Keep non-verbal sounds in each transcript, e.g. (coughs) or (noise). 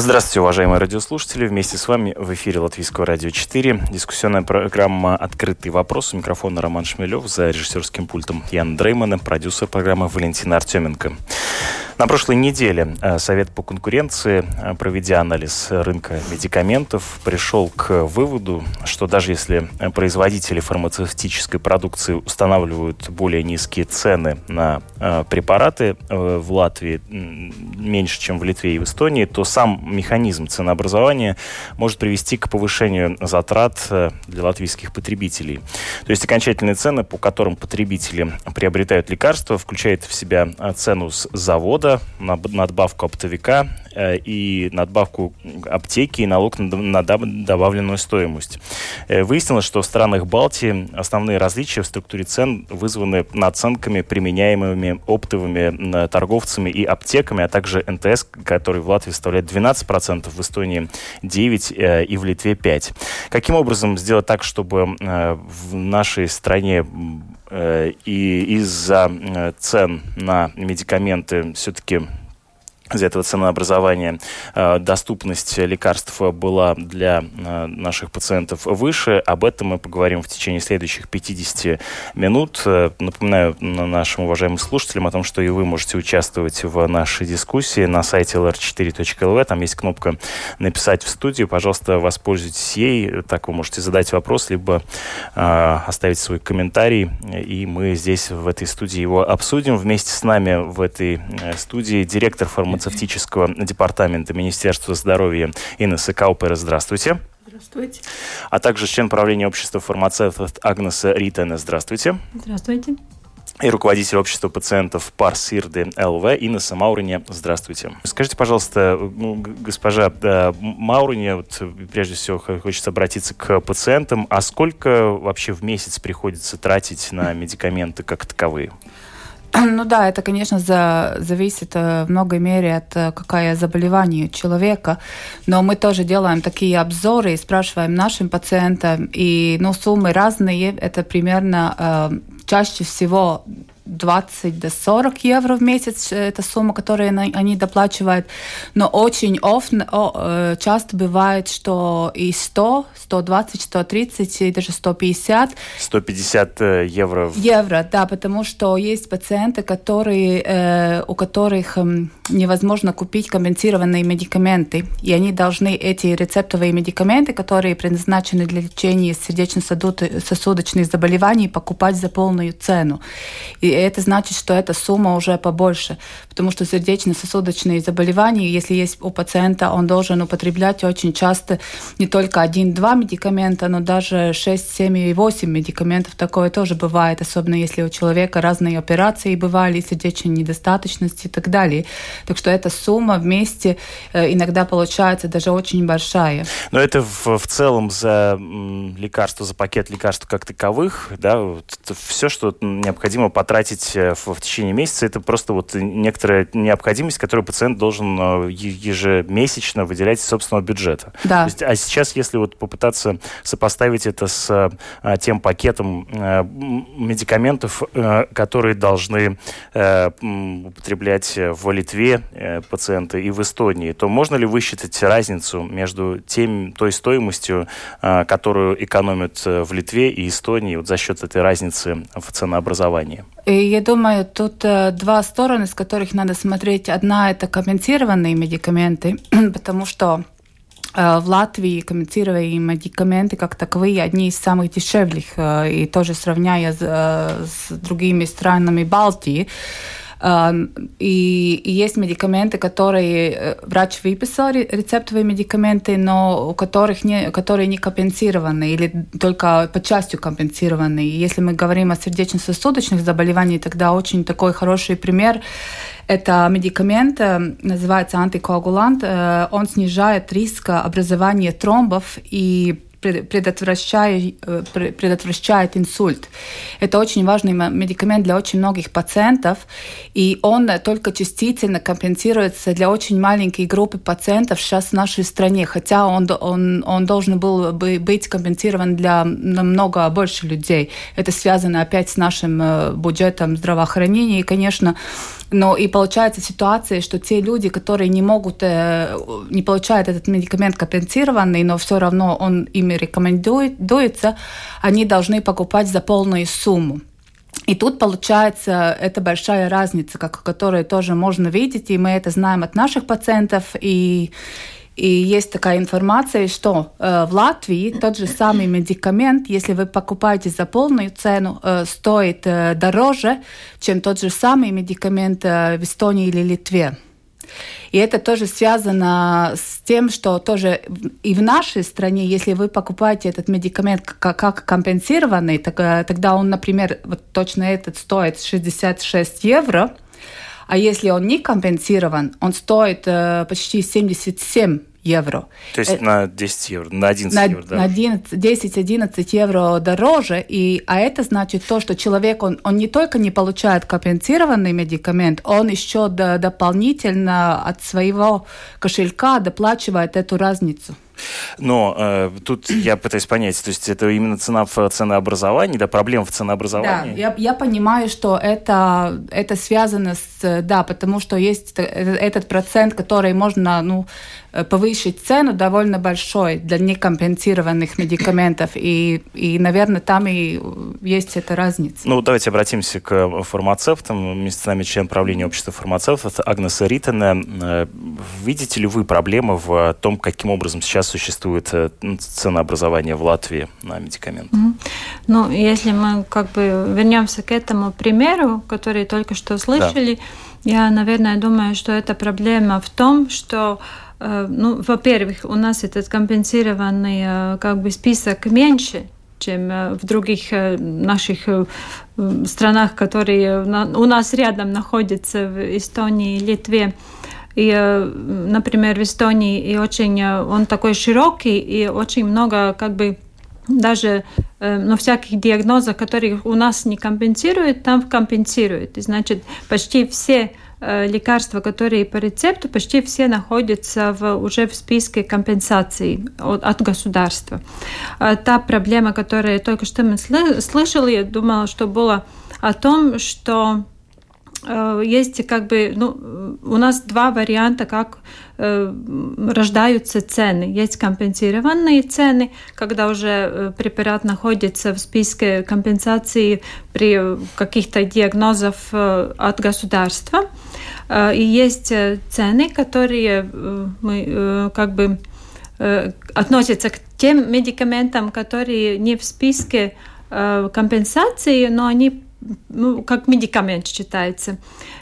Здравствуйте, уважаемые радиослушатели. Вместе с вами в эфире Латвийского радио 4. Дискуссионная программа «Открытый вопрос». У микрофона Роман Шмелев, за режиссерским пультом Ян Дреймана, продюсер программы Валентина Артеменко. На прошлой неделе э, Совет по конкуренции, э, проведя анализ рынка медикаментов, пришел к выводу, что даже если производители фармацевтической продукции устанавливают более низкие цены на э, препараты в Латвии меньше, чем в Литве и в Эстонии, то сам механизм ценообразования может привести к повышению затрат для латвийских потребителей. То есть окончательные цены, по которым потребители приобретают лекарства, включают в себя цену с завода, года, надбавку оптовика э, и надбавку аптеки и налог на добавленную стоимость. Э, выяснилось, что в странах Балтии основные различия в структуре цен вызваны наценками, применяемыми оптовыми торговцами и аптеками, а также НТС, который в Латвии составляет 12%, в Эстонии 9% э, и в Литве 5%. Каким образом сделать так, чтобы в нашей стране и из-за цен на медикаменты все-таки из этого ценообразования э, доступность лекарств была для э, наших пациентов выше. Об этом мы поговорим в течение следующих 50 минут. Э, напоминаю нашим уважаемым слушателям о том, что и вы можете участвовать в нашей дискуссии на сайте lr4.lv. Там есть кнопка «Написать в студию». Пожалуйста, воспользуйтесь ей. Так вы можете задать вопрос, либо оставить свой комментарий. И мы здесь, в этой студии, его обсудим. Вместе с нами в этой студии директор фармацевтического фармацевтического департамента Министерства здоровья Инесса Каупера. Здравствуйте. Здравствуйте. А также член правления общества фармацевтов Агнеса Ритена. Здравствуйте. Здравствуйте. И руководитель общества пациентов Парсирды ЛВ Инесса Маурине. Здравствуйте. Скажите, пожалуйста, госпожа да, Маурине, вот, прежде всего хочется обратиться к пациентам. А сколько вообще в месяц приходится тратить на медикаменты как таковые? (clears throat) Ну да, это, конечно, за, зависит э, в многой мере от э, какое заболевание человека, но мы тоже делаем такие обзоры и спрашиваем нашим пациентам, и ну, суммы разные, это примерно э, чаще всего 20 до 40 евро в месяц, э, это сумма, которую они доплачивают. Но очень often, о, часто бывает, что и 100, 120, 130 и даже 150. 150 евро. Евро, да, потому что есть пациенты, которые, э, у которых эм, невозможно купить компенсированные медикаменты. И они должны эти рецептовые медикаменты, которые предназначены для лечения сердечно-сосудочных заболеваний, покупать за полную цену. И это значит, что эта сумма уже побольше, потому что сердечно-сосудочные заболевания, если есть у пациента, он должен употреблять очень часто не только один-два медикамента, но даже 6, 7 и 8 медикаментов. Такое тоже бывает, особенно если у человека разные операции бывали, сердечной недостаточности и так далее. Так что эта сумма вместе э, иногда получается даже очень большая. Но это в, в целом за лекарство, за пакет лекарств как таковых, да, все, что необходимо потратить э, в, в течение месяца, это просто вот некоторая необходимость, которую пациент должен э, ежемесячно выделять из собственного бюджета. Да. есть, а сейчас, если вот попытаться сопоставить это с а, тем пакетом медикаментов, которые должны употреблять в Литве э, пациенты и в Эстонии, то можно ли высчитать разницу между тем, той стоимостью, э, которую экономят э, в Литве и Эстонии вот за счет этой разницы в ценообразовании? И я думаю, тут э, два стороны, с которых надо смотреть. Одна – это компенсированные медикаменты, (clears throat) потому что в Латвии компенсируемые медикаменты как таковые одни из самых дешевых, и тоже сравняя с, с другими странами Балтии. И, есть медикаменты, которые э, врач выписал, рецептовые медикаменты, но у которых не, которые не компенсированы или только по частью компенсированы. И если мы говорим о сердечно-сосудочных заболеваниях, тогда очень такой хороший пример это медикамент, э, называется антикоагулант. Э, он снижает риск образования тромбов и предотвращает, э, предотвращает инсульт. Это очень важный медикамент для очень многих пациентов, и он только частично компенсируется для очень маленькой группы пациентов сейчас в нашей стране, хотя он, он, он должен был бы быть компенсирован для намного больше людей. Это связано опять с нашим э, бюджетом здравоохранения, и, конечно, но и получается ситуация, что те люди, которые не могут, э, не получают этот медикамент компенсированный, но все равно он ими рекомендуется, они должны покупать за полную сумму. И тут получается это большая разница, как, которую тоже можно видеть, и мы это знаем от наших пациентов, и, и есть такая информация, что э, в Латвии тот же самый медикамент, если вы покупаете за полную цену, э, стоит э, дороже, чем тот же самый медикамент э, в Эстонии или Литве. И это тоже связано с тем, что тоже и в нашей стране, если вы покупаете этот медикамент как, компенсированный, э, тогда он, например, вот точно этот стоит 66 евро, а если он не компенсирован, он стоит э, почти 77 евро. То есть э, на 10 евро, на 11 на, евро, да? На 10-11 евро дороже, и, а это значит то, что человек, он, он не только не получает компенсированный медикамент, он еще до, дополнительно от своего кошелька доплачивает эту разницу. Но э, тут я пытаюсь понять, то есть это именно цена в ценообразовании, да, проблема в ценообразовании? Да, я, я понимаю, что это, это связано с, да, потому что есть этот процент, который можно, ну, повысить цену довольно большой для некомпенсированных медикаментов, и, и, наверное, там и есть эта разница. Ну, давайте обратимся к фармацевтам. Вместе с нами член правления общества фармацевтов Агнеса Риттена. Э, видите ли вы проблемы в том, каким образом сейчас существует э, ценообразование в Латвии на медикаменты? Mm-hmm. Ну, если мы как бы вернемся к этому примеру, который только что слышали, да. я, наверное, думаю, что эта проблема в том, что э, ну, во-первых, у нас этот компенсированный э, как бы список меньше, чем в других наших странах, которые у нас рядом находятся, в Эстонии и Литве. И, э, например, в Эстонии и очень э, он такой широкий и очень много как бы даже э, ну, всяких диагнозов, которые у нас не компенсируют, там компенсируют. И, значит, почти все лекарства, которые по рецепту, почти все находятся в, уже в списке компенсации от, от государства. Та проблема, которую только что мы слышали, я думала, что было о том, что Э, есть как бы, ну, у нас два варианта, как э, рождаются цены. Есть компенсированные цены, когда уже э, препарат находится в списке компенсации при каких-то диагнозах э, от государства. Э, и есть э, цены, которые э, мы как бы относятся к тем медикаментам, которые не в списке компенсации, но они ну, как медикамент считается.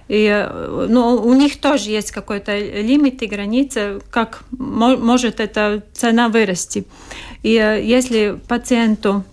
И, ну, у них тоже есть какой-то лимит и граница, как может эта цена вырасти. И если пациенту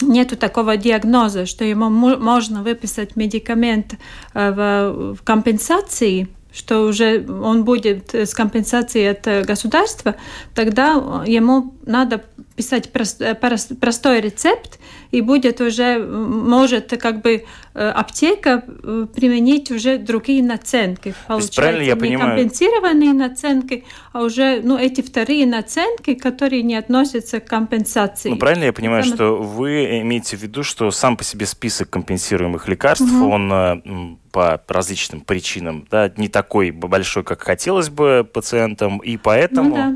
нет такого диагноза, что ему можно выписать медикамент э, в, компенсации, что уже он будет с компенсацией от государства, тогда ему надо писать э, простой рецепт, и будет уже, может, как бы э, аптека э, применить уже другие наценки. Получается, правильно я не понимаю? компенсированные наценки, а уже ну, эти вторые наценки, которые не относятся к компенсации. Ну, правильно я понимаю, Потому... что вы имеете в виду, что сам по себе список компенсируемых лекарств, угу. он по различным причинам да, не такой большой, как хотелось бы пациентам, и поэтому... Ну, да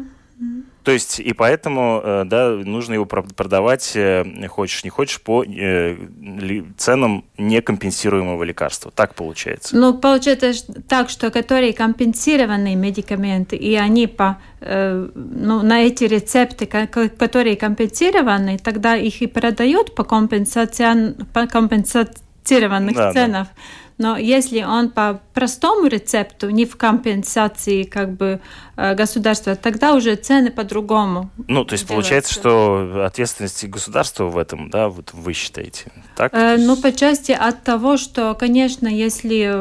то есть и поэтому, э, да, нужно его продавать, э, хочешь не хочешь, по э, ценам некомпенсируемого лекарства. Так получается? Ну, получается так, что которые компенсированные медикаменты, и они по, ну, на эти рецепты, которые компенсированы, тогда их и продают по, компенсацион, по компенсационных да, ценах. Да. Но если он по простому рецепту, не в компенсации как бы э, государства, тогда уже цены по-другому. Ну, то есть делаются. получается, что ответственность государства в этом, да, вот вы считаете, так? Э, ну, по части от того, что, конечно, если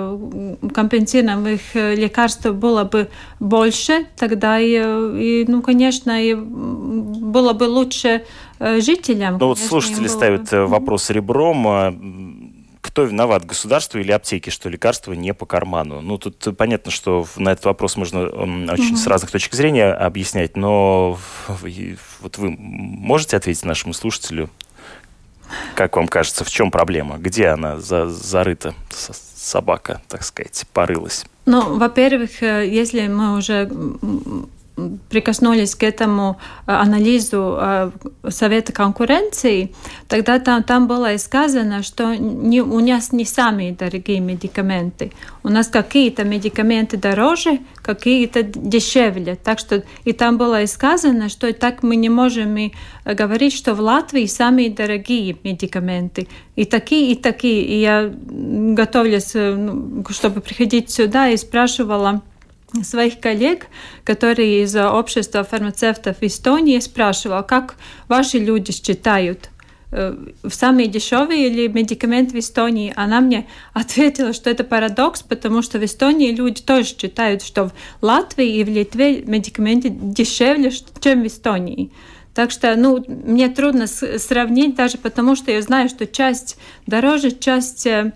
компенсированных э, лекарств было бы больше, тогда и, и ну, конечно, и было бы лучше жителям. Ну вот слушатели ставят вопрос ребром кто виноват, государство или аптеки, что лекарства не по карману? Ну, тут понятно, что на этот вопрос можно очень угу. с разных точек зрения объяснять, но вот вы можете ответить нашему слушателю, как вам кажется, в чем проблема? Где она за, зарыта, собака, так сказать, порылась? Ну, во-первых, э, если мы уже прикоснулись к этому э, анализу э, Совета конкуренции, тогда там, там было и сказано, что не, у нас не самые дорогие медикаменты. У нас какие-то медикаменты дороже, какие-то дешевле. Так что и там было и сказано, что так мы не можем и говорить, что в Латвии самые дорогие медикаменты. И такие, и такие. И я готовлюсь, э, ну, чтобы приходить сюда, и спрашивала, своих коллег, которые из общества фармацевтов Эстонии, спрашивал, как ваши люди считают, э, самые дешевые или медикаменты в Эстонии. Она мне (laughs) ответила, что это парадокс, потому что в Эстонии люди тоже считают, что в Латвии и в Литве медикаменты дешевле, чем в Эстонии. Так что, ну, мне трудно сравнить даже потому, что я знаю, что часть дороже, часть э,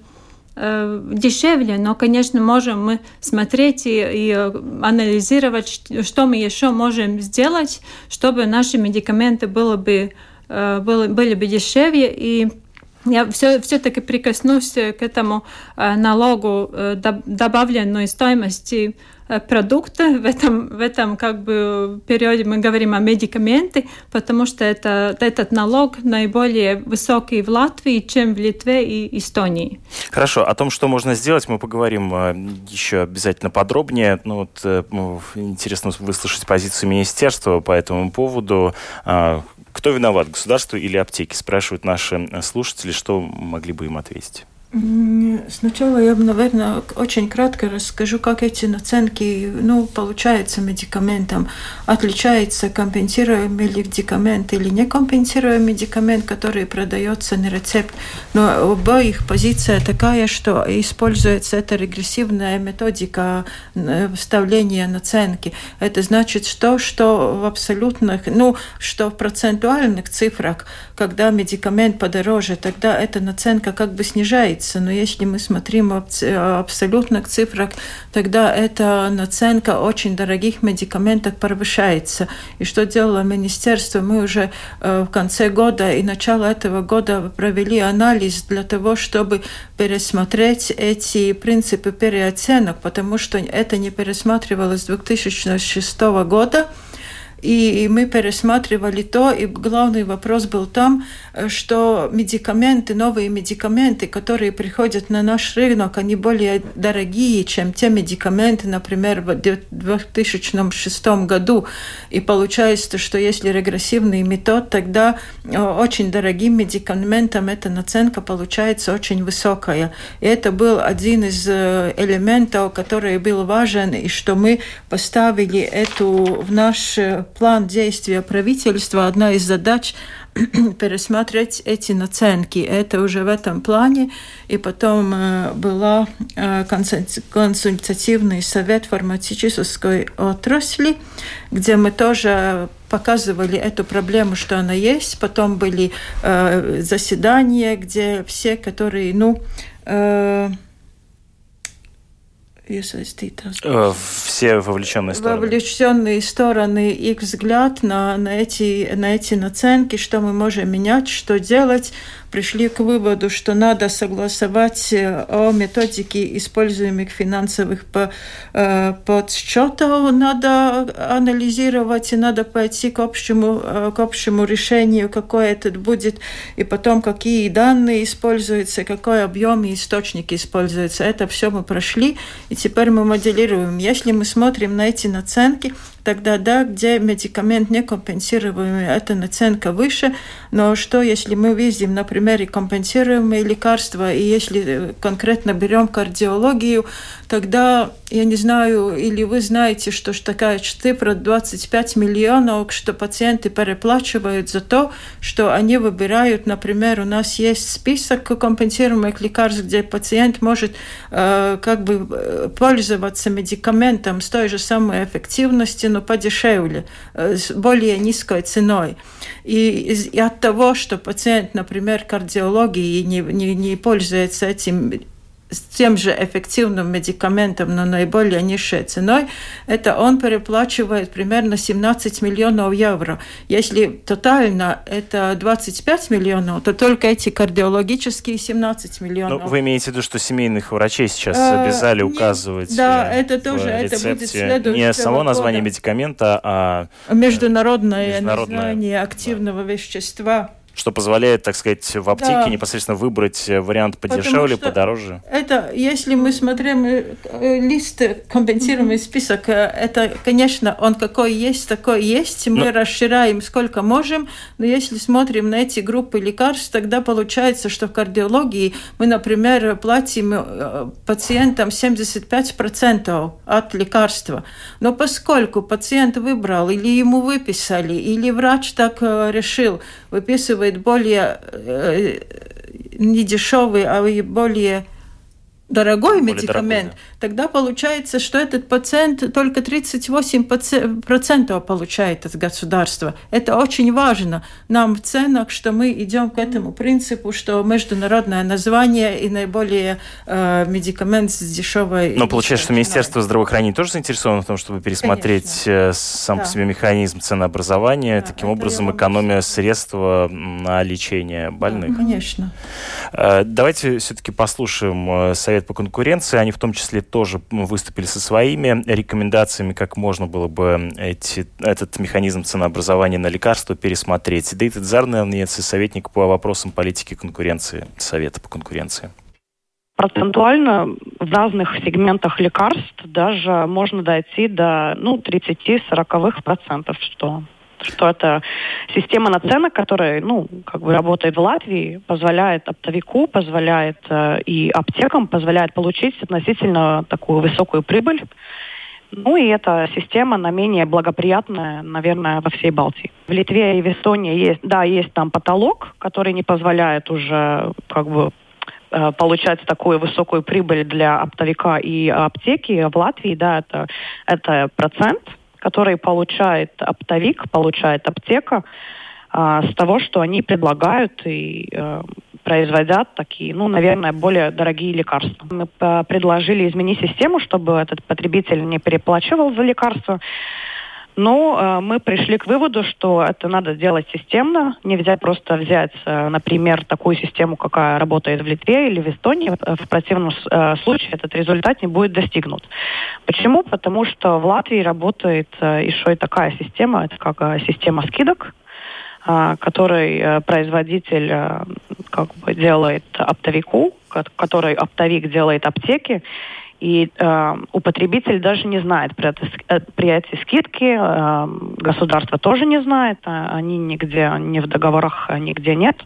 дешевле, но, конечно, можем мы смотреть и, и анализировать, что мы еще можем сделать, чтобы наши медикаменты было бы, э, было, были бы дешевле. И я все, все-таки прикоснусь к этому э, налогу добавленной стоимости Э, продукты. В этом, в этом как бы периоде мы говорим о медикаменты, потому что это, этот налог наиболее высокий в Латвии, чем в Литве и Эстонии. Хорошо. О том, что можно сделать, мы поговорим э, еще обязательно подробнее. Ну, вот, э, интересно выслушать позицию министерства по этому поводу. А, кто виноват, государство или аптеки? Спрашивают наши слушатели, что могли бы им ответить. Сначала я, наверное, очень кратко расскажу, как эти наценки, ну, получаются медикаментом. Отличается компенсируемый медикамент или некомпенсируемый медикамент, который продается на рецепт. Но оба их позиция такая, что используется эта регрессивная методика э, вставления наценки. Это значит, что, что в абсолютных, ну, что в процентуальных цифрах, когда медикамент подороже, тогда эта наценка как бы снижается меняется, но если мы смотрим абсолютно к цифрах, тогда эта наценка очень дорогих медикаментов повышается. И что делало министерство? Мы уже э, в конце года и начало этого года провели анализ для того, чтобы пересмотреть эти принципы переоценок, потому что это не пересматривалось с 2006 года. И мы пересматривали то, и главный вопрос был там, э, что медикаменты, новые медикаменты, которые приходят на наш рынок, они более дорогие, чем те медикаменты, например, в 2006 году. И получается, что если регрессивный метод, тогда э, очень дорогим медикаментам эта наценка получается очень высокая. И это был один из э, элементов, который был важен, и что мы поставили эту в наш план действия правительства, одна из задач (clears throat) пересмотреть эти наценки. Это уже в этом плане. И потом э, была э, консультативный совет фармацевтической отрасли, где мы тоже показывали эту проблему, что она есть. Потом были э, заседания, где все, которые, ну, iesaistītās. Все вовлеченные стороны. Вовлеченные стороны, их взгляд на, на, эти, на эти наценки, что мы можем менять, что делать пришли к выводу, что надо согласовать э, о методике используемых финансовых э, подсчетов, надо анализировать и надо пойти к общему, э, к общему решению, какой это будет, и потом какие данные используются, какой объем и источники используются. Это все мы прошли, и теперь мы моделируем. Если мы смотрим на эти наценки, тогда да, где медикамент не компенсируемый, эта наценка выше, но что если мы видим, например, примере компенсируемые лекарства, и если конкретно берем кардиологию, тогда, я не знаю, или вы знаете, что такая цифра 25 миллионов, что пациенты переплачивают за то, что они выбирают, например, у нас есть список компенсируемых лекарств, где пациент может э, как бы э, пользоваться медикаментом с той же самой эффективностью, но подешевле, э, с более низкой ценой. И, и от того, что пациент, например, кардиологии не, не, не пользуется этим с тем же эффективным медикаментом, но наиболее низшей ценой, это он переплачивает примерно 17 миллионов евро. Если тотально это 25 миллионов, то только эти кардиологические 17 миллионов. Ну, вы имеете в виду, что семейных врачей сейчас э, обязали указывать Да, это тоже, это будет следующее. Не само название медикамента, а международное, международное название активного да. вещества что позволяет, так сказать, в аптеке да. непосредственно выбрать э, вариант подешевле, подороже? Это, если мы смотрим э, э, лист, компенсируемый список, это, конечно, он какой есть, такой есть. Мы но... расширяем сколько можем, но если смотрим на эти группы лекарств, тогда получается, что в кардиологии мы, например, платим пациентам 75% от лекарства. Но поскольку пациент выбрал, или ему выписали, или врач так решил, выписывать выписывает более э, не дешевый, а более дорогой более медикамент, дорогой, да. тогда получается, что этот пациент только 38% получает от государства. Это очень важно нам в ценах, что мы идем к этому принципу, что международное название и наиболее э, медикамент с дешевой... Но получается, что Министерство здравоохранения тоже заинтересовано в том, чтобы пересмотреть Конечно. Э, сам да. по себе механизм ценообразования, да, таким образом экономия средства на лечение больных. Да, конечно. Э, давайте все-таки послушаем э, совет Совет по конкуренции, они в том числе тоже выступили со своими рекомендациями, как можно было бы эти, этот механизм ценообразования на лекарства пересмотреть. Дейта Дзарневнец, советник по вопросам политики конкуренции Совета по конкуренции процентуально в разных сегментах лекарств даже можно дойти до ну, 30-40%, что что это система наценок, которая, ну, как бы работает в Латвии, позволяет оптовику, позволяет э, и аптекам, позволяет получить относительно такую высокую прибыль. Ну и эта система на менее благоприятная, наверное, во всей Балтии. В Литве и в Эстонии есть, да, есть там потолок, который не позволяет уже как бы э, получать такую высокую прибыль для оптовика и аптеки. В Латвии, да, это, это процент – который получает оптовик, получает аптека а, с того, что они предлагают и а, производят такие, ну, наверное, более дорогие лекарства. Мы предложили изменить систему, чтобы этот потребитель не переплачивал за лекарства, но э, мы пришли к выводу, что это надо сделать системно, нельзя просто взять, э, например, такую систему, какая работает в Литве или в Эстонии. В противном э, случае этот результат не будет достигнут. Почему? Потому что в Латвии работает э, еще и такая система, это как э, система скидок, э, который э, производитель э, как бы делает оптовику, который оптовик делает аптеке, и э, употребитель даже не знает про, это, при эти скидки, э, государство тоже не знает, а они нигде, не в договорах нигде нет.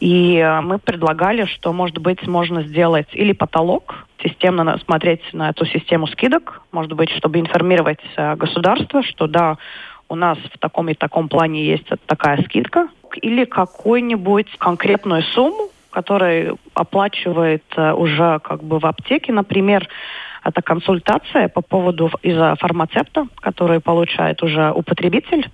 И э, мы предлагали, что, может быть, можно сделать или потолок, системно смотреть на эту систему скидок, может быть, чтобы информировать э, государство, что да, у нас в таком и таком плане есть такая скидка, или какую-нибудь конкретную сумму, который оплачивает э, уже как бы в аптеке, например, это консультация по поводу из-за фармацепта, который получает уже употребитель.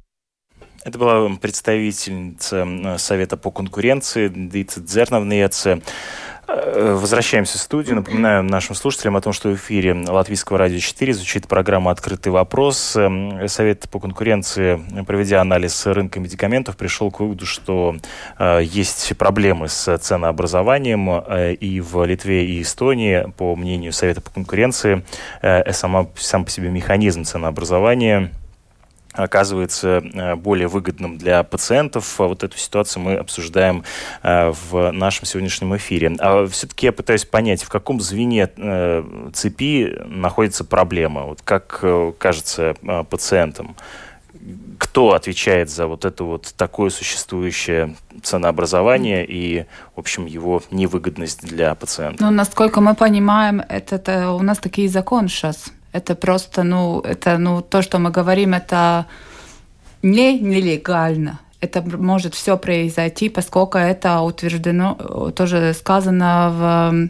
Это была представительница э, Совета по конкуренции Дица Дзерновнеце. Э, возвращаемся в студию. Напоминаю нашим слушателям о том, что в эфире Латвийского радио 4 звучит программа «Открытый вопрос». Эм, Совет по конкуренции, проведя анализ рынка медикаментов, пришел к выводу, что э, есть проблемы с ценообразованием э, и в Литве, и Эстонии. По мнению Совета по конкуренции, э, сама, сам по себе механизм ценообразования – оказывается э, более выгодным для пациентов. Вот эту ситуацию мы обсуждаем э, в нашем сегодняшнем эфире. А все-таки я пытаюсь понять, в каком звене э, цепи находится проблема, вот как кажется пациентам. кто отвечает за вот это вот такое существующее ценообразование и, в общем, его невыгодность для пациента? Ну, насколько мы понимаем, это у нас такие законы сейчас. Это просто, ну, это, ну, то, что мы говорим, это не нелегально. Это может все произойти, поскольку это утверждено, тоже сказано в Э,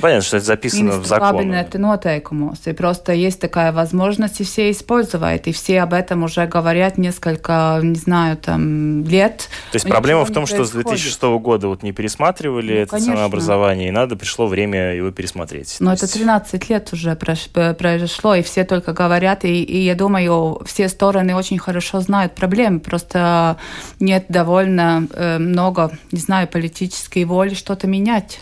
Понятно, что это записано в законе. Кабинеты нотeikumos. И просто есть такая возможность, и все используют. И все об этом уже говорят несколько, не знаю, там, лет. То есть проблема в том, что с 2006 года вот не пересматривали ну, это конечно. ценообразование, и надо, пришло время его пересмотреть. Но это 13 лет уже произошло, и все только говорят, и, и я думаю, все стороны очень хорошо знают проблемы, просто нет довольно э, много, не знаю, политической воли что-то менять.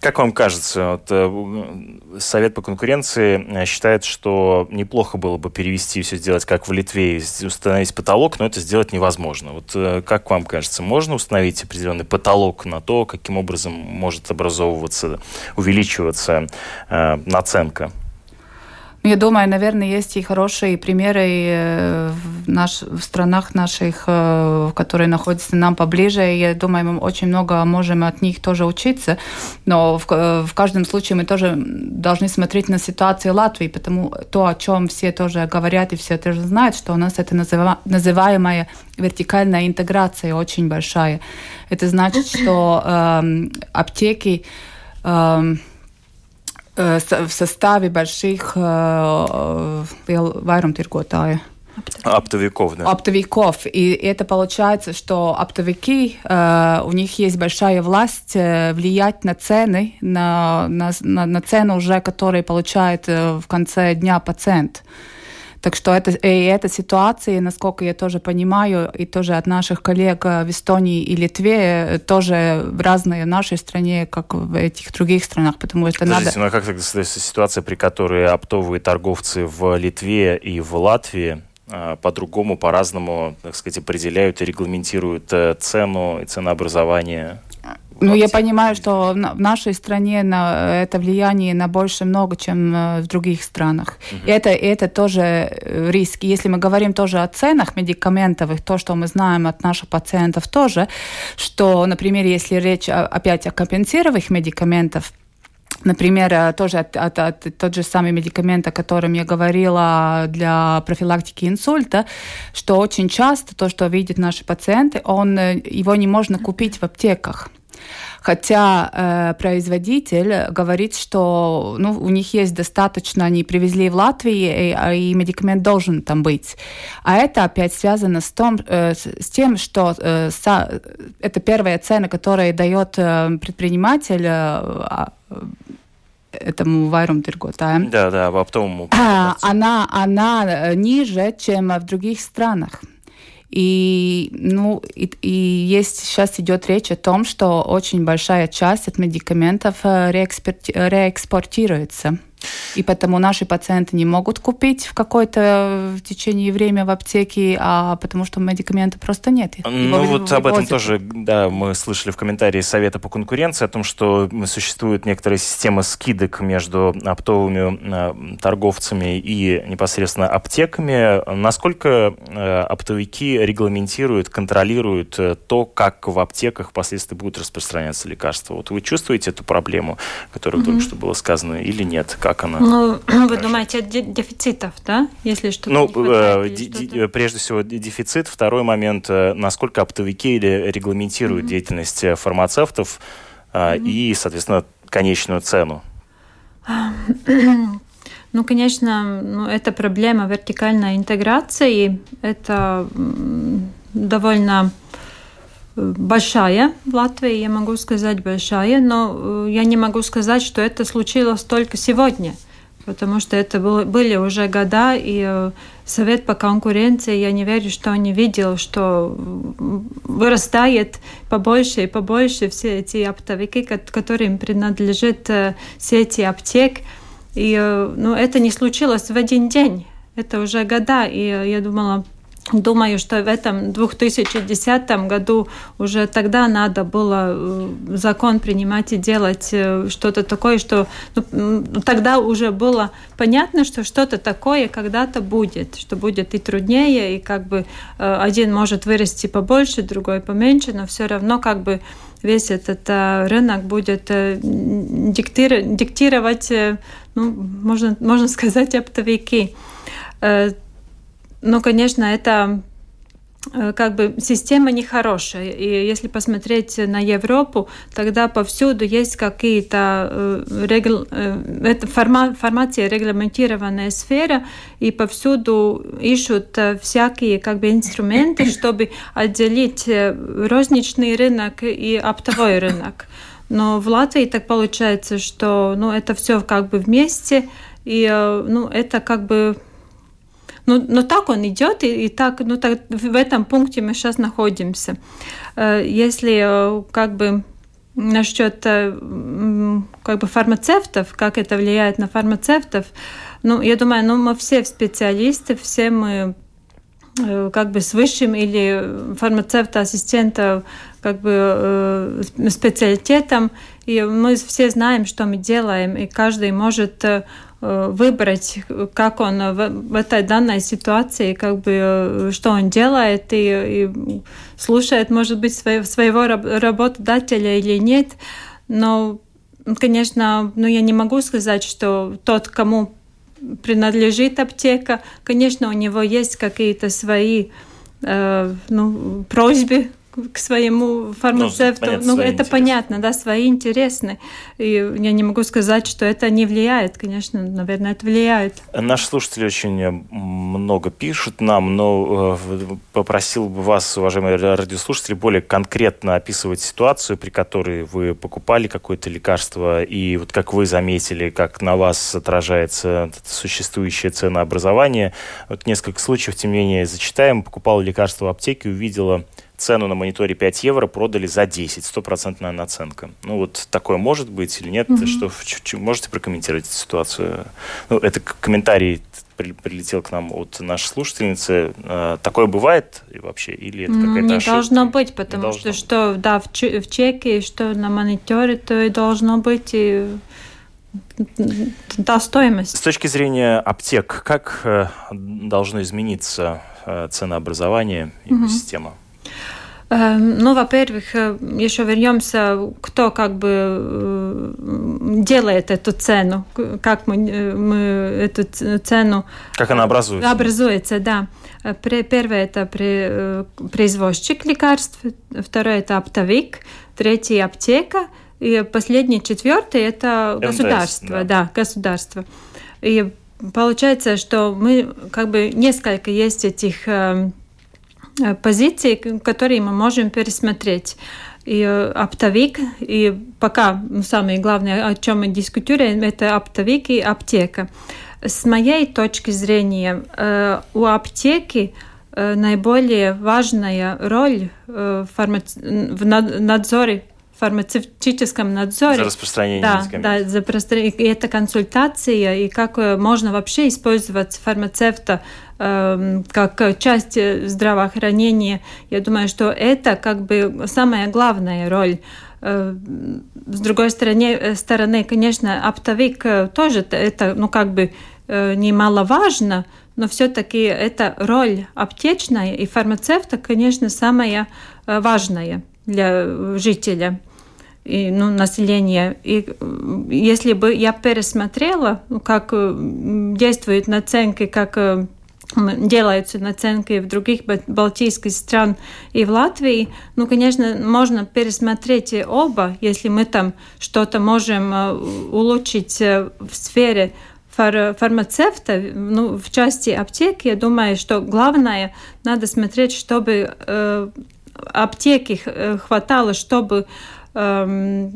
Как вам кажется, вот, э, Совет по конкуренции э, считает, что неплохо было бы перевести все сделать как в Литве, установить потолок, но это сделать невозможно. Вот э, как вам кажется, можно установить определенный потолок на то, каким образом может образовываться, увеличиваться э, наценка? Я думаю, наверное, есть и хорошие примеры э, в, наш, в странах наших, э, которые находятся нам поближе. Я думаю, мы очень много можем от них тоже учиться. Но в, в каждом случае мы тоже должны смотреть на ситуацию Латвии, потому то, о чем все тоже говорят и все тоже знают, что у нас это называ, называемая вертикальная интеграция очень большая. Это значит, что э, аптеки э, Э, в составе больших э, vairumtirgotāju. Оптовиков, да. Оптовиков. И это получается, что оптовики, э, у них есть большая власть влиять на цены, на, на, на цену уже, которую получает в конце дня пациент. Так что это, и эта ситуация, насколько я тоже понимаю, и тоже от наших коллег в Эстонии и Литве, тоже в разной нашей стране, как в этих других странах, потому что Подождите, надо... ну а как тогда ситуация, при которой оптовые торговцы в Литве и в Латвии а, по-другому, по-разному, так сказать, определяют и регламентируют э, цену и ценообразование ну, я понимаю, что в нашей стране на, это влияние на больше много, чем э, в других странах. Угу. Это, это тоже э, риск. Если мы говорим тоже о ценах медикаментовых, то, что мы знаем от наших пациентов тоже, что, например, если речь опять о компенсированных медикаментах, Например, э, тоже от, от, от, тот же самый медикамент, о котором я говорила для профилактики инсульта, что очень часто то, что видят наши пациенты, он, его не можно купить в аптеках. Хотя э, производитель говорит, что ну, у них есть достаточно, они привезли в Латвию, и, а, и медикамент должен там быть. А это опять связано с, том, э, с тем, что э, са, это первая цена, которую дает э, предприниматель э, этому вайрум tirgotājiem. Да, да, в оптовому. А, она, она э, ниже, чем в других странах. И, ну, и, и есть сейчас идет речь о том, что очень большая часть от медикаментов э, реэкспортируется. И поэтому наши пациенты не могут купить в какое-то в течение времени в аптеке, а потому что медикамента просто нет. Ну вот об этом тоже, да, мы слышали в комментарии Совета по конкуренции о том, что существует некоторая система скидок между оптовыми э, торговцами и непосредственно аптеками. Насколько э, оптовики регламентируют, контролируют э, то, как в аптеках впоследствии будут распространяться лекарства? Вот вы чувствуете эту проблему, которая mm-hmm. только что было сказано, или нет? Как она? Ну, (clears throat) вы думаете, дефицитов, да? Если что-то Ну, хватает, что прежде всего, дефицит. Второй момент, э, насколько оптовики регламентируют mm-hmm. деятельность э, фармацевтов mm-hmm. и, соответственно, конечную цену. (clears throat) Ну, конечно, ну, это проблема вертикальной интеграции. Это довольно большая в Латвии, я могу сказать большая, но я не могу сказать, что это случилось только сегодня – потому что это были уже года, и э, Совет по конкуренции, я не верю, что он не видел, что вырастает побольше и побольше все эти оптовики, которым принадлежит э, сети аптек. И э, ну, это не случилось в один день, это уже года, и я думала, Думаю, что в этом 2010 году уже тогда надо было э, закон принимать и делать э, что-то такое, что ну, тогда уже было понятно, что что-то такое когда-то будет, что будет и труднее, и как бы э, один может вырасти побольше, другой поменьше, но все равно как бы весь этот рынок будет диктировать, ну, можно, можно сказать, оптовики ну, конечно, это э, как бы система нехорошая. И если посмотреть на Европу, тогда повсюду есть какие-то э, регл... Э, это форма... формация регламентированная сфера, и повсюду ищут всякие как бы инструменты, (coughs) чтобы отделить розничный рынок и оптовой (coughs) рынок. Но в Латвии так получается, что ну, это все как бы вместе, и ну, это как бы ну, но так он идет, и, и так, ну, так, в этом пункте мы сейчас находимся. Э, если э, как бы насчет э, как бы фармацевтов, как это влияет на фармацевтов, ну, я думаю, ну, мы все специалисты, все мы как бы с высшим или фармацевта-ассистента как бы специалитетом, и мы все знаем, что мы делаем, и каждый может Э, выбрать, как он в, в этой данной ситуации, как бы, э, что он делает и, и слушает, может быть, своего, своего работодателя или нет. Но, конечно, ну, я не могу сказать, что тот, кому принадлежит аптека, конечно, у него есть какие-то свои э, ну, просьбы к своему фармацевту. Ну, понятно, ну это интересы. понятно, да, свои интересны. И я не могу сказать, что это не влияет. Конечно, наверное, это влияет. Наши слушатели очень много пишут нам, но э, попросил бы вас, уважаемые радиослушатели, более конкретно описывать ситуацию, при которой вы покупали какое-то лекарство, и вот как вы заметили, как на вас отражается существующее ценообразование. Вот несколько случаев, тем не менее, зачитаем. Покупала лекарство в аптеке, увидела цену на мониторе 5 евро продали за 10, стопроцентная наценка. Ну вот такое может быть или нет? Mm-hmm. Что, можете прокомментировать эту ситуацию? Ну, это комментарий прилетел к нам от нашей слушательницы. Э, такое бывает вообще? Или это какая-то Не ошибка? должно быть, потому должно что, что да, в, в чеке, что на мониторе, то и должно быть и та стоимость. С точки зрения аптек, как э, должно измениться э, ценообразование и угу. система? Эм, ну, во-первых, э, еще вернемся, кто как бы э, делает эту цену, как мы, э, мы эту цену... Как она образуется. Образуется, да. Первое – это производственник лекарств, второе – это оптовик, третье – аптека, и последний, четвертый – это МТС, государство. Да. да, государство. И получается, что мы как бы несколько есть этих эм, позиции, которые мы можем пересмотреть. И э, оптовик, и пока самое главное, о чем мы дискутируем, это оптовик и аптека. С моей точки зрения, э, у аптеки наиболее важная роль в надзоре фармацевтическом надзоре. За распространение да, Да, за. И это консультация, и как можно вообще использовать фармацевта Эм, как часть здравоохранения. Я думаю, что это как бы самая главная роль. Э, с другой стороны, э, стороны конечно, оптовик э, тоже это, ну, как бы немаловажно, но все-таки эта роль аптечная и фармацевта, конечно, самая важная для жителя и ну, населения. И если бы я пересмотрела, ну, как действуют наценки, как делаются наценки в других балтийских стран и в Латвии, ну, конечно, можно пересмотреть оба, если мы там что-то можем э, улучшить э, в сфере фар фармацевта, ну, в части аптеки, я думаю, что главное, надо смотреть, чтобы э, аптеки э, хватало, чтобы э,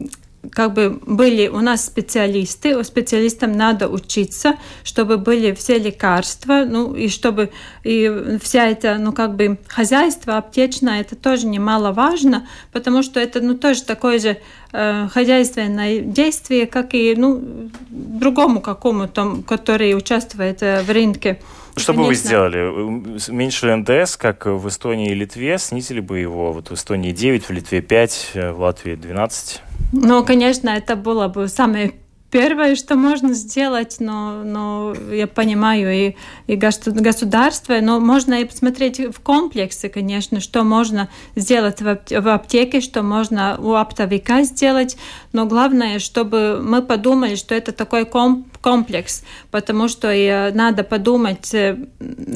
как бы были у нас специалисты, у специалистам надо учиться, чтобы были все лекарства, ну и чтобы и вся эта, ну как бы хозяйство аптечное, это тоже немаловажно, потому что это, ну тоже такое же э, хозяйственное действие, как и, ну, другому какому-то, который участвует э, в рынке. Что Конечно. бы вы сделали? Меньше НДС, как в Эстонии и Литве, снизили бы его? Вот в Эстонии 9, в Литве 5, в Латвии 12? Ну, конечно, это было бы самое первое, что можно сделать, но, но я понимаю и, и государство, но можно и посмотреть в комплексе, конечно, что можно сделать в, аптеке, что можно у оптовика сделать, но главное, чтобы мы подумали, что это такой комплекс, потому что и надо подумать, э,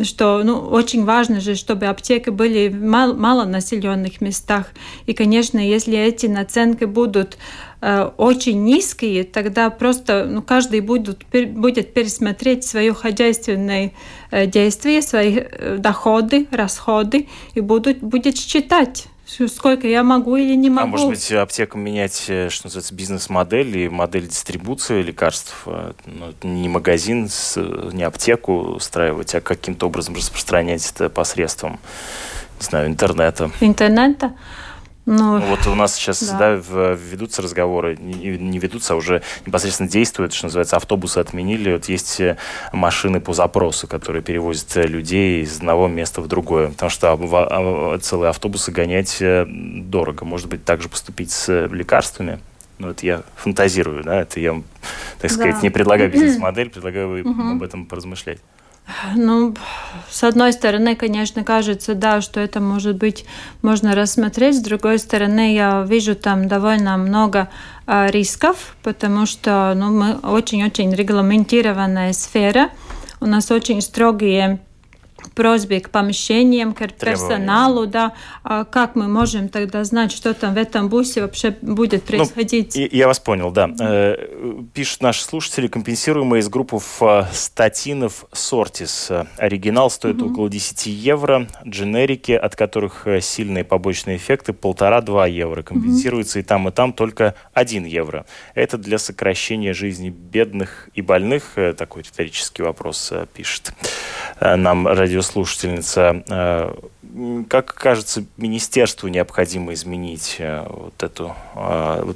что ну, очень важно же, чтобы аптеки были в мал малонаселенных местах. И, конечно, если эти наценки будут Э, очень низкие, тогда просто ну, каждый будет, будет пересмотреть свое хозяйственное э, действие, свои э, доходы, расходы и будут, будет считать сколько я могу или не могу. А может быть, аптекам менять, что называется, бизнес-модель и модель дистрибуции лекарств? Ну, не магазин, не аптеку устраивать, а каким-то образом распространять это посредством, не знаю, интернета. Интернета? Ну, вот у нас сейчас да. Да, ведутся разговоры, не, не ведутся, а уже непосредственно действуют, что называется, автобусы отменили. Вот есть э, машины по запросу, которые перевозят э, людей из одного места в другое. Потому что а, целые автобусы гонять э, дорого. Может быть, также поступить с лекарствами. Ну, это я фантазирую, да, это я, так сказать, да. не предлагаю (clears throat) бизнес-модель, предлагаю угу. об этом поразмышлять. Ну, с одной стороны, конечно, кажется, да, что это может быть можно рассмотреть. С другой стороны, я вижу там довольно много э, рисков, потому что ну, мы очень-очень регламентированная сфера. У нас очень строгие просьбе к помещениям, к персоналу, да, а как мы можем тогда знать, что там в этом бусе вообще будет ну, происходить? Ну, я вас понял, да. Э, пишут наши слушатели, компенсируемые из группы статинов Сортис. Оригинал стоит угу. около 10 евро, дженерики, от которых э, сильные побочные эффекты, полтора-два евро. Компенсируется угу. и там, и там только 1 евро. Это для сокращения жизни бедных и больных, э, такой риторический вопрос пишет нам радио радиослушательница. Э, как кажется, министерству необходимо изменить э, вот эту э,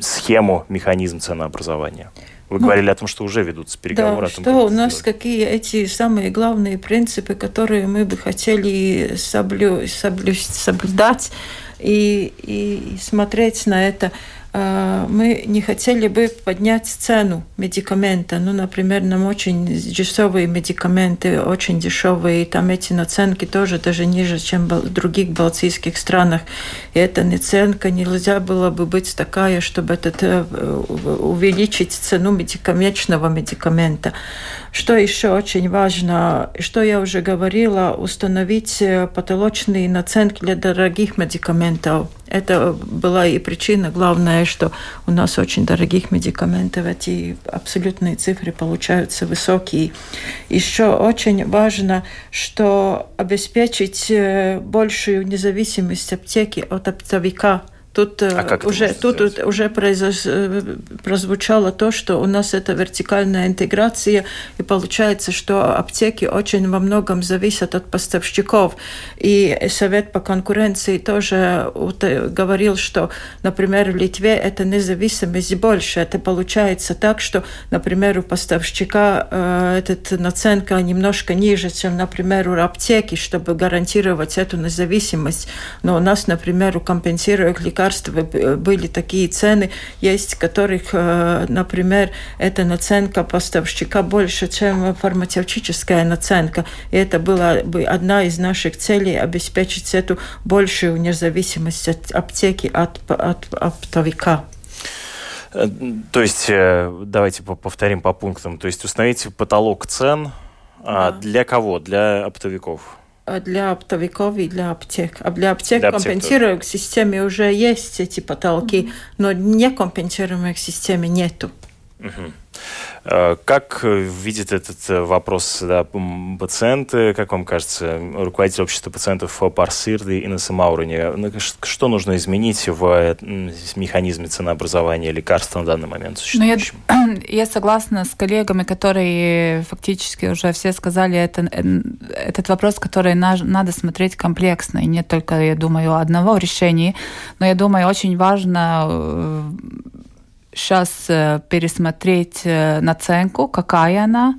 схему, механизм ценообразования? Вы ну, говорили о том, что уже ведутся переговоры. Да, о том, что у нас сделать. какие эти самые главные принципы, которые мы бы хотели соблю, соблю, соблюдать и, и смотреть на это. А, мы не хотели бы поднять цену медикамента. Ну, например, нам очень дешевые медикаменты, очень дешевые, и там эти наценки тоже даже ниже, чем в других балтийских странах. И эта наценка нельзя было бы быть такая, чтобы этот, э, увеличить цену медикаментного медикамента. Что еще очень важно, что я уже говорила, установить э, потолочные наценки для дорогих медикаментов. Это была и причина главная, что у нас очень дорогих медикаментов, эти абсолютные цифры получаются высокие. Еще очень важно, что обеспечить э, большую независимость аптеки от оптовика – Тут, а как уже, тут уже произош... Э, прозвучало то, что у нас это вертикальная интеграция, и получается, что аптеки очень во многом зависят от поставщиков. И Совет по конкуренции тоже говорил, что, например, в Литве эта независимость больше. Это получается так, что, например, у поставщика э, эта наценка немножко ниже, чем, например, у аптеки, чтобы гарантировать эту независимость. Но у нас, например, у компенсирующих лекарств были такие цены, есть которых, э, например, эта наценка поставщика больше, чем фармацевтическая наценка. И это была бы одна из наших целей обеспечить эту большую независимость от аптеки от, от оптовика. Э, то есть, э, давайте повторим по пунктам. То есть установить потолок цен а, да. для кого? Для оптовиков? Для оптовиков и для аптек. А для аптек, для компенсируемых системе уже есть эти потолки, mm-hmm. но не компенсируемых системе нету. Угу. Как видит этот э, вопрос да, пациенты, как вам кажется, руководитель общества пациентов Парсирды и Инесса ну, что нужно изменить в э, механизме ценообразования лекарств на данный момент ну, я, (clears throat) я согласна с коллегами, которые фактически уже все сказали, это, этот вопрос, который на, надо смотреть комплексно, и не только, я думаю, одного решения, но я думаю, очень важно сейчас э, пересмотреть э, наценку, какая она,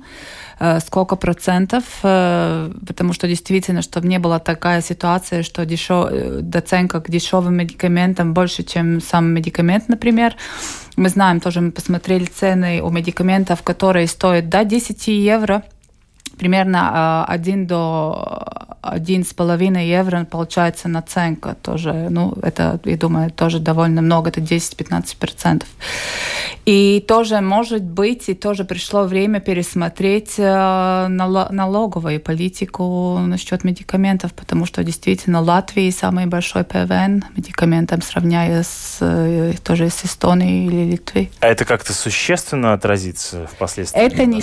сколько процентов, потому что действительно, чтобы не была такая ситуация, что дешев... доценка к дешевым медикаментам больше, чем сам медикамент, например. Мы знаем тоже, мы посмотрели цены у медикаментов, которые стоят до 10 евро, примерно 1 до один с половиной евро получается наценка тоже. Ну, это, я думаю, тоже довольно много, это 10-15 процентов. И тоже, может быть, и тоже пришло время пересмотреть э, налоговую политику насчет медикаментов, потому что действительно Латвии самый большой ПВН медикаментам, сравняя с, э, тоже с Эстонией или Литвой. А это как-то существенно отразится впоследствии? Это, не,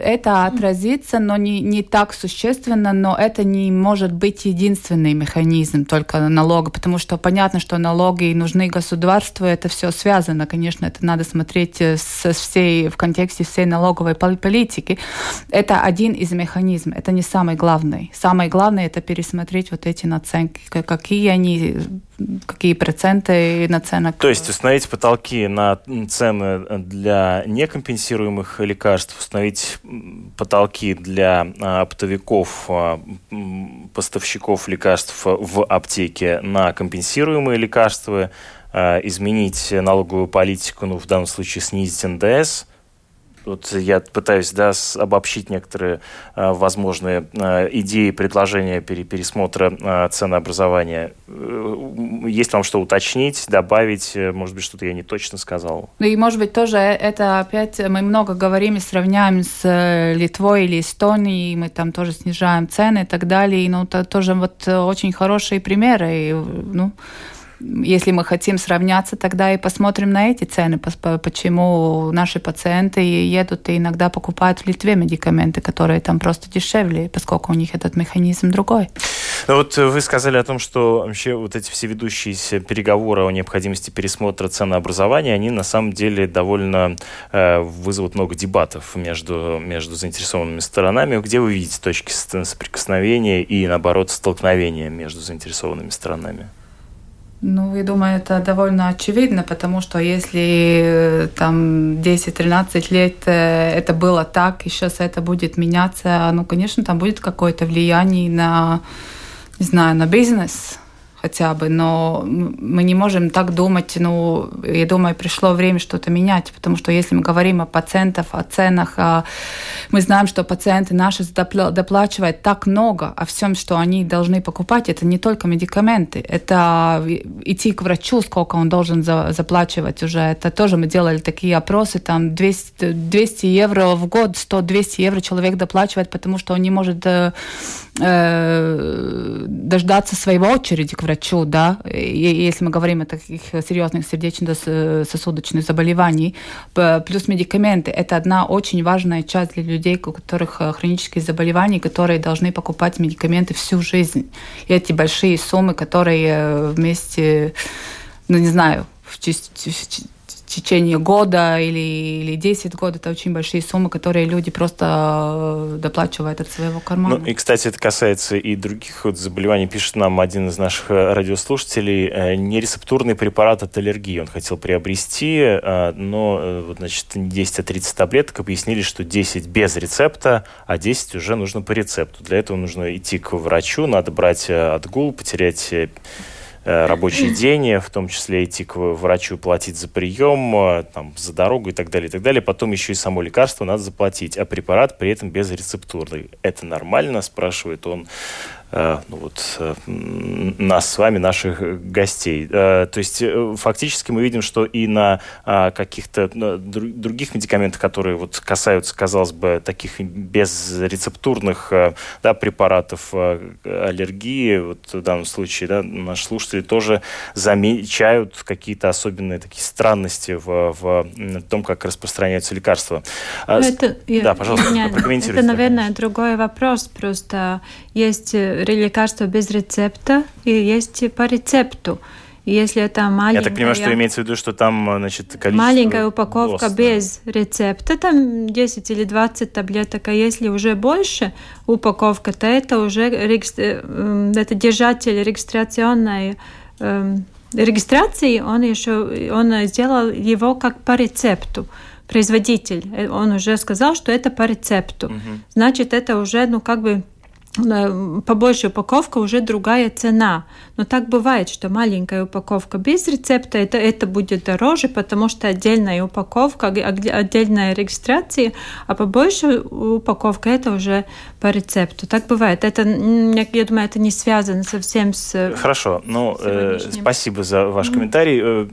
это отразится, но не, не так существенно, но это не может быть единственный механизм только налога, потому что понятно, что налоги нужны государству, это все связано, конечно, это надо смотреть э, со всей, в контексте всей налоговой политики, это один из механизмов, это не самый главный. Самое главное это пересмотреть вот эти наценки, какие они, какие проценты наценок. То есть установить потолки на цены для некомпенсируемых лекарств, установить потолки для а, оптовиков, а, поставщиков лекарств в аптеке на компенсируемые лекарства, Э, изменить налоговую политику, ну, в данном случае снизить НДС. Вот я пытаюсь да, обобщить некоторые э, возможные э, идеи, предложения пере, пересмотра э, ценообразования. Э, есть вам что уточнить, добавить? Э, может быть, что-то я не точно сказал? Ну и, может быть, тоже это опять мы много говорим и сравняем с Литвой или Эстонией, мы там тоже снижаем цены и так далее. И, ну, это тоже вот очень хорошие примеры. И, ну, если мы хотим сравняться, тогда и посмотрим на эти цены, почему наши пациенты едут и иногда покупают в Литве медикаменты, которые там просто дешевле, поскольку у них этот механизм другой. Ну вот вы сказали о том, что вообще вот эти все ведущиеся переговоры о необходимости пересмотра ценообразования, они на самом деле довольно э, вызовут много дебатов между, между заинтересованными сторонами. Где вы видите точки соприкосновения и, наоборот, столкновения между заинтересованными сторонами? Ну, я думаю, это довольно очевидно, потому что если э, там 10-13 лет э, это было так, и сейчас это будет меняться, ну, конечно, там будет какое-то влияние на, не знаю, на бизнес, хотя бы, но мы не можем так думать, ну, я думаю, пришло время что-то менять, потому что если мы говорим о пациентах, о ценах, мы знаем, что пациенты наши доплачивают так много о всем, что они должны покупать, это не только медикаменты, это идти к врачу, сколько он должен за, заплачивать уже, это тоже мы делали такие опросы, там 200, 200 евро в год, 100-200 евро человек доплачивает, потому что он не может э, э, дождаться своего очереди к врачу, да, и, если мы говорим о таких серьезных сердечно-сосудочных заболеваний, плюс медикаменты, это одна очень важная часть для людей, у которых э, хронические заболевания, которые должны покупать медикаменты всю жизнь. И эти большие суммы, которые э, вместе, ну не знаю, в, в течение года или, или 10 год. Это очень большие суммы, которые люди просто э, доплачивают от своего кармана. Ну, и, кстати, это касается и других вот заболеваний. Пишет нам один из наших э, радиослушателей. Э, нерецептурный препарат от аллергии он хотел приобрести, но вот, значит, 10 а 30 таблеток объяснили, что 10 без рецепта, а 10 уже нужно по рецепту. Для этого нужно идти к врачу, надо брать отгул, потерять рабочий день, в том числе идти к врачу платить за прием, э, там, за дорогу и так далее, и так далее. Потом еще и само лекарство надо заплатить, а препарат при этом безрецептурный. Это нормально, спрашивает он Э, ну, вот, э, нас с вами, наших гостей. Э, то есть фактически мы видим, что и на каких-то других медикаментах, которые вот касаются, казалось бы, таких безрецептурных да, препаратов аллергии, вот в данном случае да, наши слушатели тоже замечают какие-то особенные такие странности в, в том, как распространяются лекарства. А это, да, пожалуйста, (laughs) (laughs) прокомментируйте. Это, наверное, другой вопрос. Просто есть лекарства без рецепта и есть по рецепту. Если это маленькая... Я так понимаю, что имеется в виду, что там, значит, количество... Маленькая упаковка доз, без да. рецепта, там 10 или 20 таблеток, а если уже больше упаковка, то это уже регистр... Э, это держатель регистрационной эм, регистрации, он еще он сделал его как по рецепту. производитель, он уже сказал, что это по рецепту. Угу. Значит, это уже, ну, как бы побольше упаковка уже другая цена. Но так бывает, что маленькая упаковка без рецепта это, это будет дороже, потому что отдельная упаковка, отдельная регистрация, а побольше упаковка это уже по рецепту. Так бывает. Это, я думаю, это не связано совсем с... Хорошо. Ну, э, спасибо за ваш комментарий.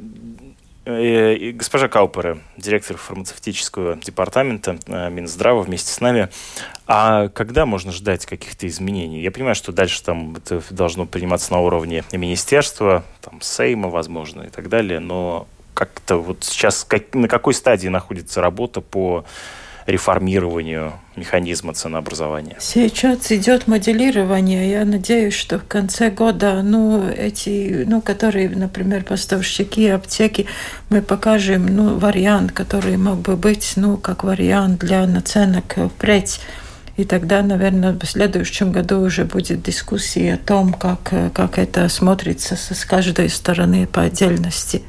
Э, э, госпожа Каупере, директор фармацевтического департамента э, Минздрава вместе с нами. А когда можно ждать каких-то изменений? Я понимаю, что дальше там это должно приниматься на уровне министерства, там, Сейма, возможно, и так далее, но как-то вот сейчас как, на какой стадии находится работа по реформированию механизма ценообразования? Сейчас идет моделирование. Я надеюсь, что в конце года, ну, эти, ну, которые, например, поставщики аптеки, мы покажем, ну, вариант, который мог бы быть, ну, как вариант для наценок впредь и тогда, наверное, в следующем году уже будет дискуссия о том, как, как это смотрится с каждой стороны по отдельности.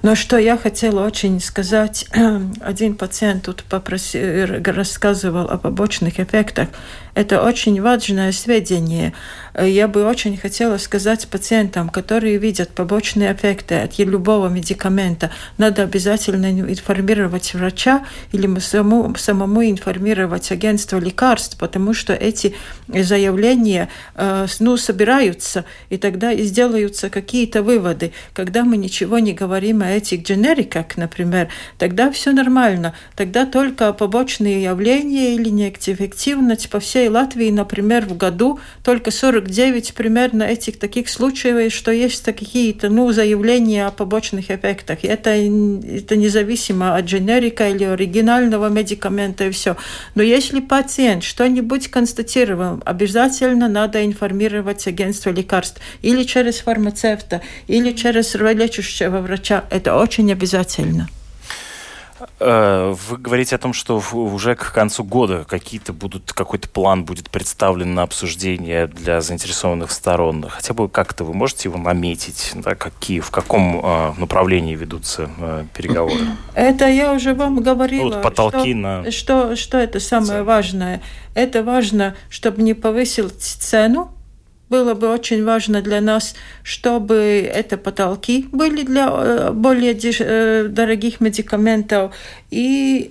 Но что я хотела очень сказать, (clears throat) один пациент тут попросил, рассказывал о побочных эффектах. Это очень важное сведение. Я бы очень хотела сказать пациентам, которые видят побочные эффекты от любого медикамента, надо обязательно информировать врача или самому, самому информировать агентство лекарств, потому что эти заявления э, ну, собираются, и тогда и сделаются какие-то выводы. Когда мы ничего не говорим о этих дженериках, например, тогда все нормально. Тогда только побочные явления или неэффективность по всей Латвии, например, в году только 49 примерно этих таких случаев, что есть какие-то ну, заявления о побочных эффектах. Это, это независимо от дженерика или оригинального медикамента и все. Но если пациент что-нибудь констатировал, обязательно надо информировать агентство лекарств или через фармацевта, или через лечащего врача. Это очень обязательно. Э, вы говорите о том, что уже к концу года какие-то будут, какой-то план будет представлен на обсуждение для заинтересованных сторон. Хотя бы как-то вы можете его наметить, да, какие, в каком э, направлении ведутся э, переговоры? (clears throat) Это я уже вам говорила. Ну, вот потолки что, на... Что, что это самое важное? Это важно, чтобы не повысить цену, было бы очень важно для нас, чтобы это потолки были для э, более э, дорогих медикаментов и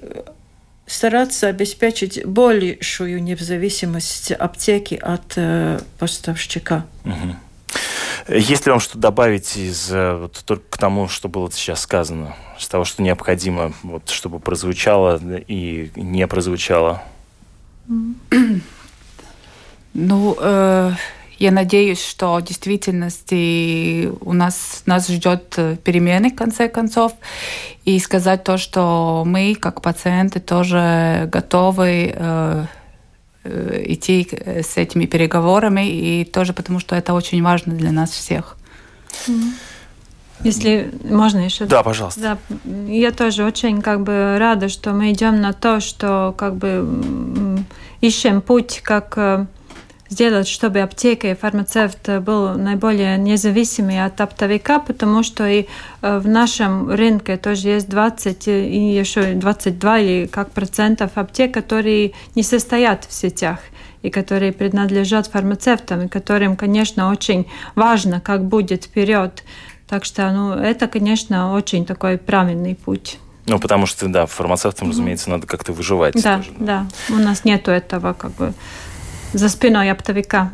стараться обеспечить большую независимость аптеки от э, поставщика. Угу. Есть ли вам что добавить из, вот, только к тому, что было сейчас сказано, с того, что необходимо, вот, чтобы прозвучало и не прозвучало? Ну, э, я надеюсь, что в действительности у нас, нас ждет э, перемены в конце концов. И сказать то, что мы, как пациенты, тоже готовы э, э идти с этими переговорами, и тоже потому, что это очень важно для нас всех. Если можно еще. Да, пожалуйста. Да, я тоже очень как бы рада, что мы идем на то, что как бы ищем путь, как э, сделать, чтобы аптека и фармацевт был наиболее независимый от оптовика, потому что и э, в нашем рынке тоже есть 20 и еще 22 или как процентов аптек, которые не состоят в сетях и которые принадлежат фармацевтам, и которым, конечно, очень важно, как будет вперед. Так что ну, это, конечно, очень такой правильный путь. Ну, потому что, да, фармацевтам, разумеется, надо как-то выживать. Да, да, да. У нас нету этого как бы за спиной оптовика.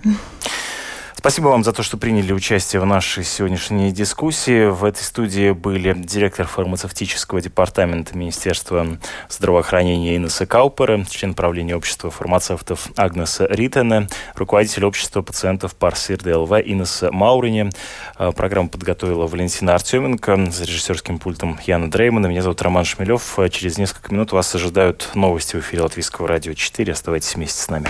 Спасибо вам за то, что приняли участие в нашей сегодняшней дискуссии. В этой студии были директор фармацевтического департамента Министерства здравоохранения Инесса Каупера, член правления общества фармацевтов Агнеса Ритене, руководитель общества пациентов Парсир ДЛВ Инесса Маурине. А, программу подготовила Валентина Артеменко за режиссерским пультом Яна Дреймана. Меня зовут Роман Шмелев. Через несколько минут вас ожидают новости в эфире Латвийского радио 4. Оставайтесь вместе с нами.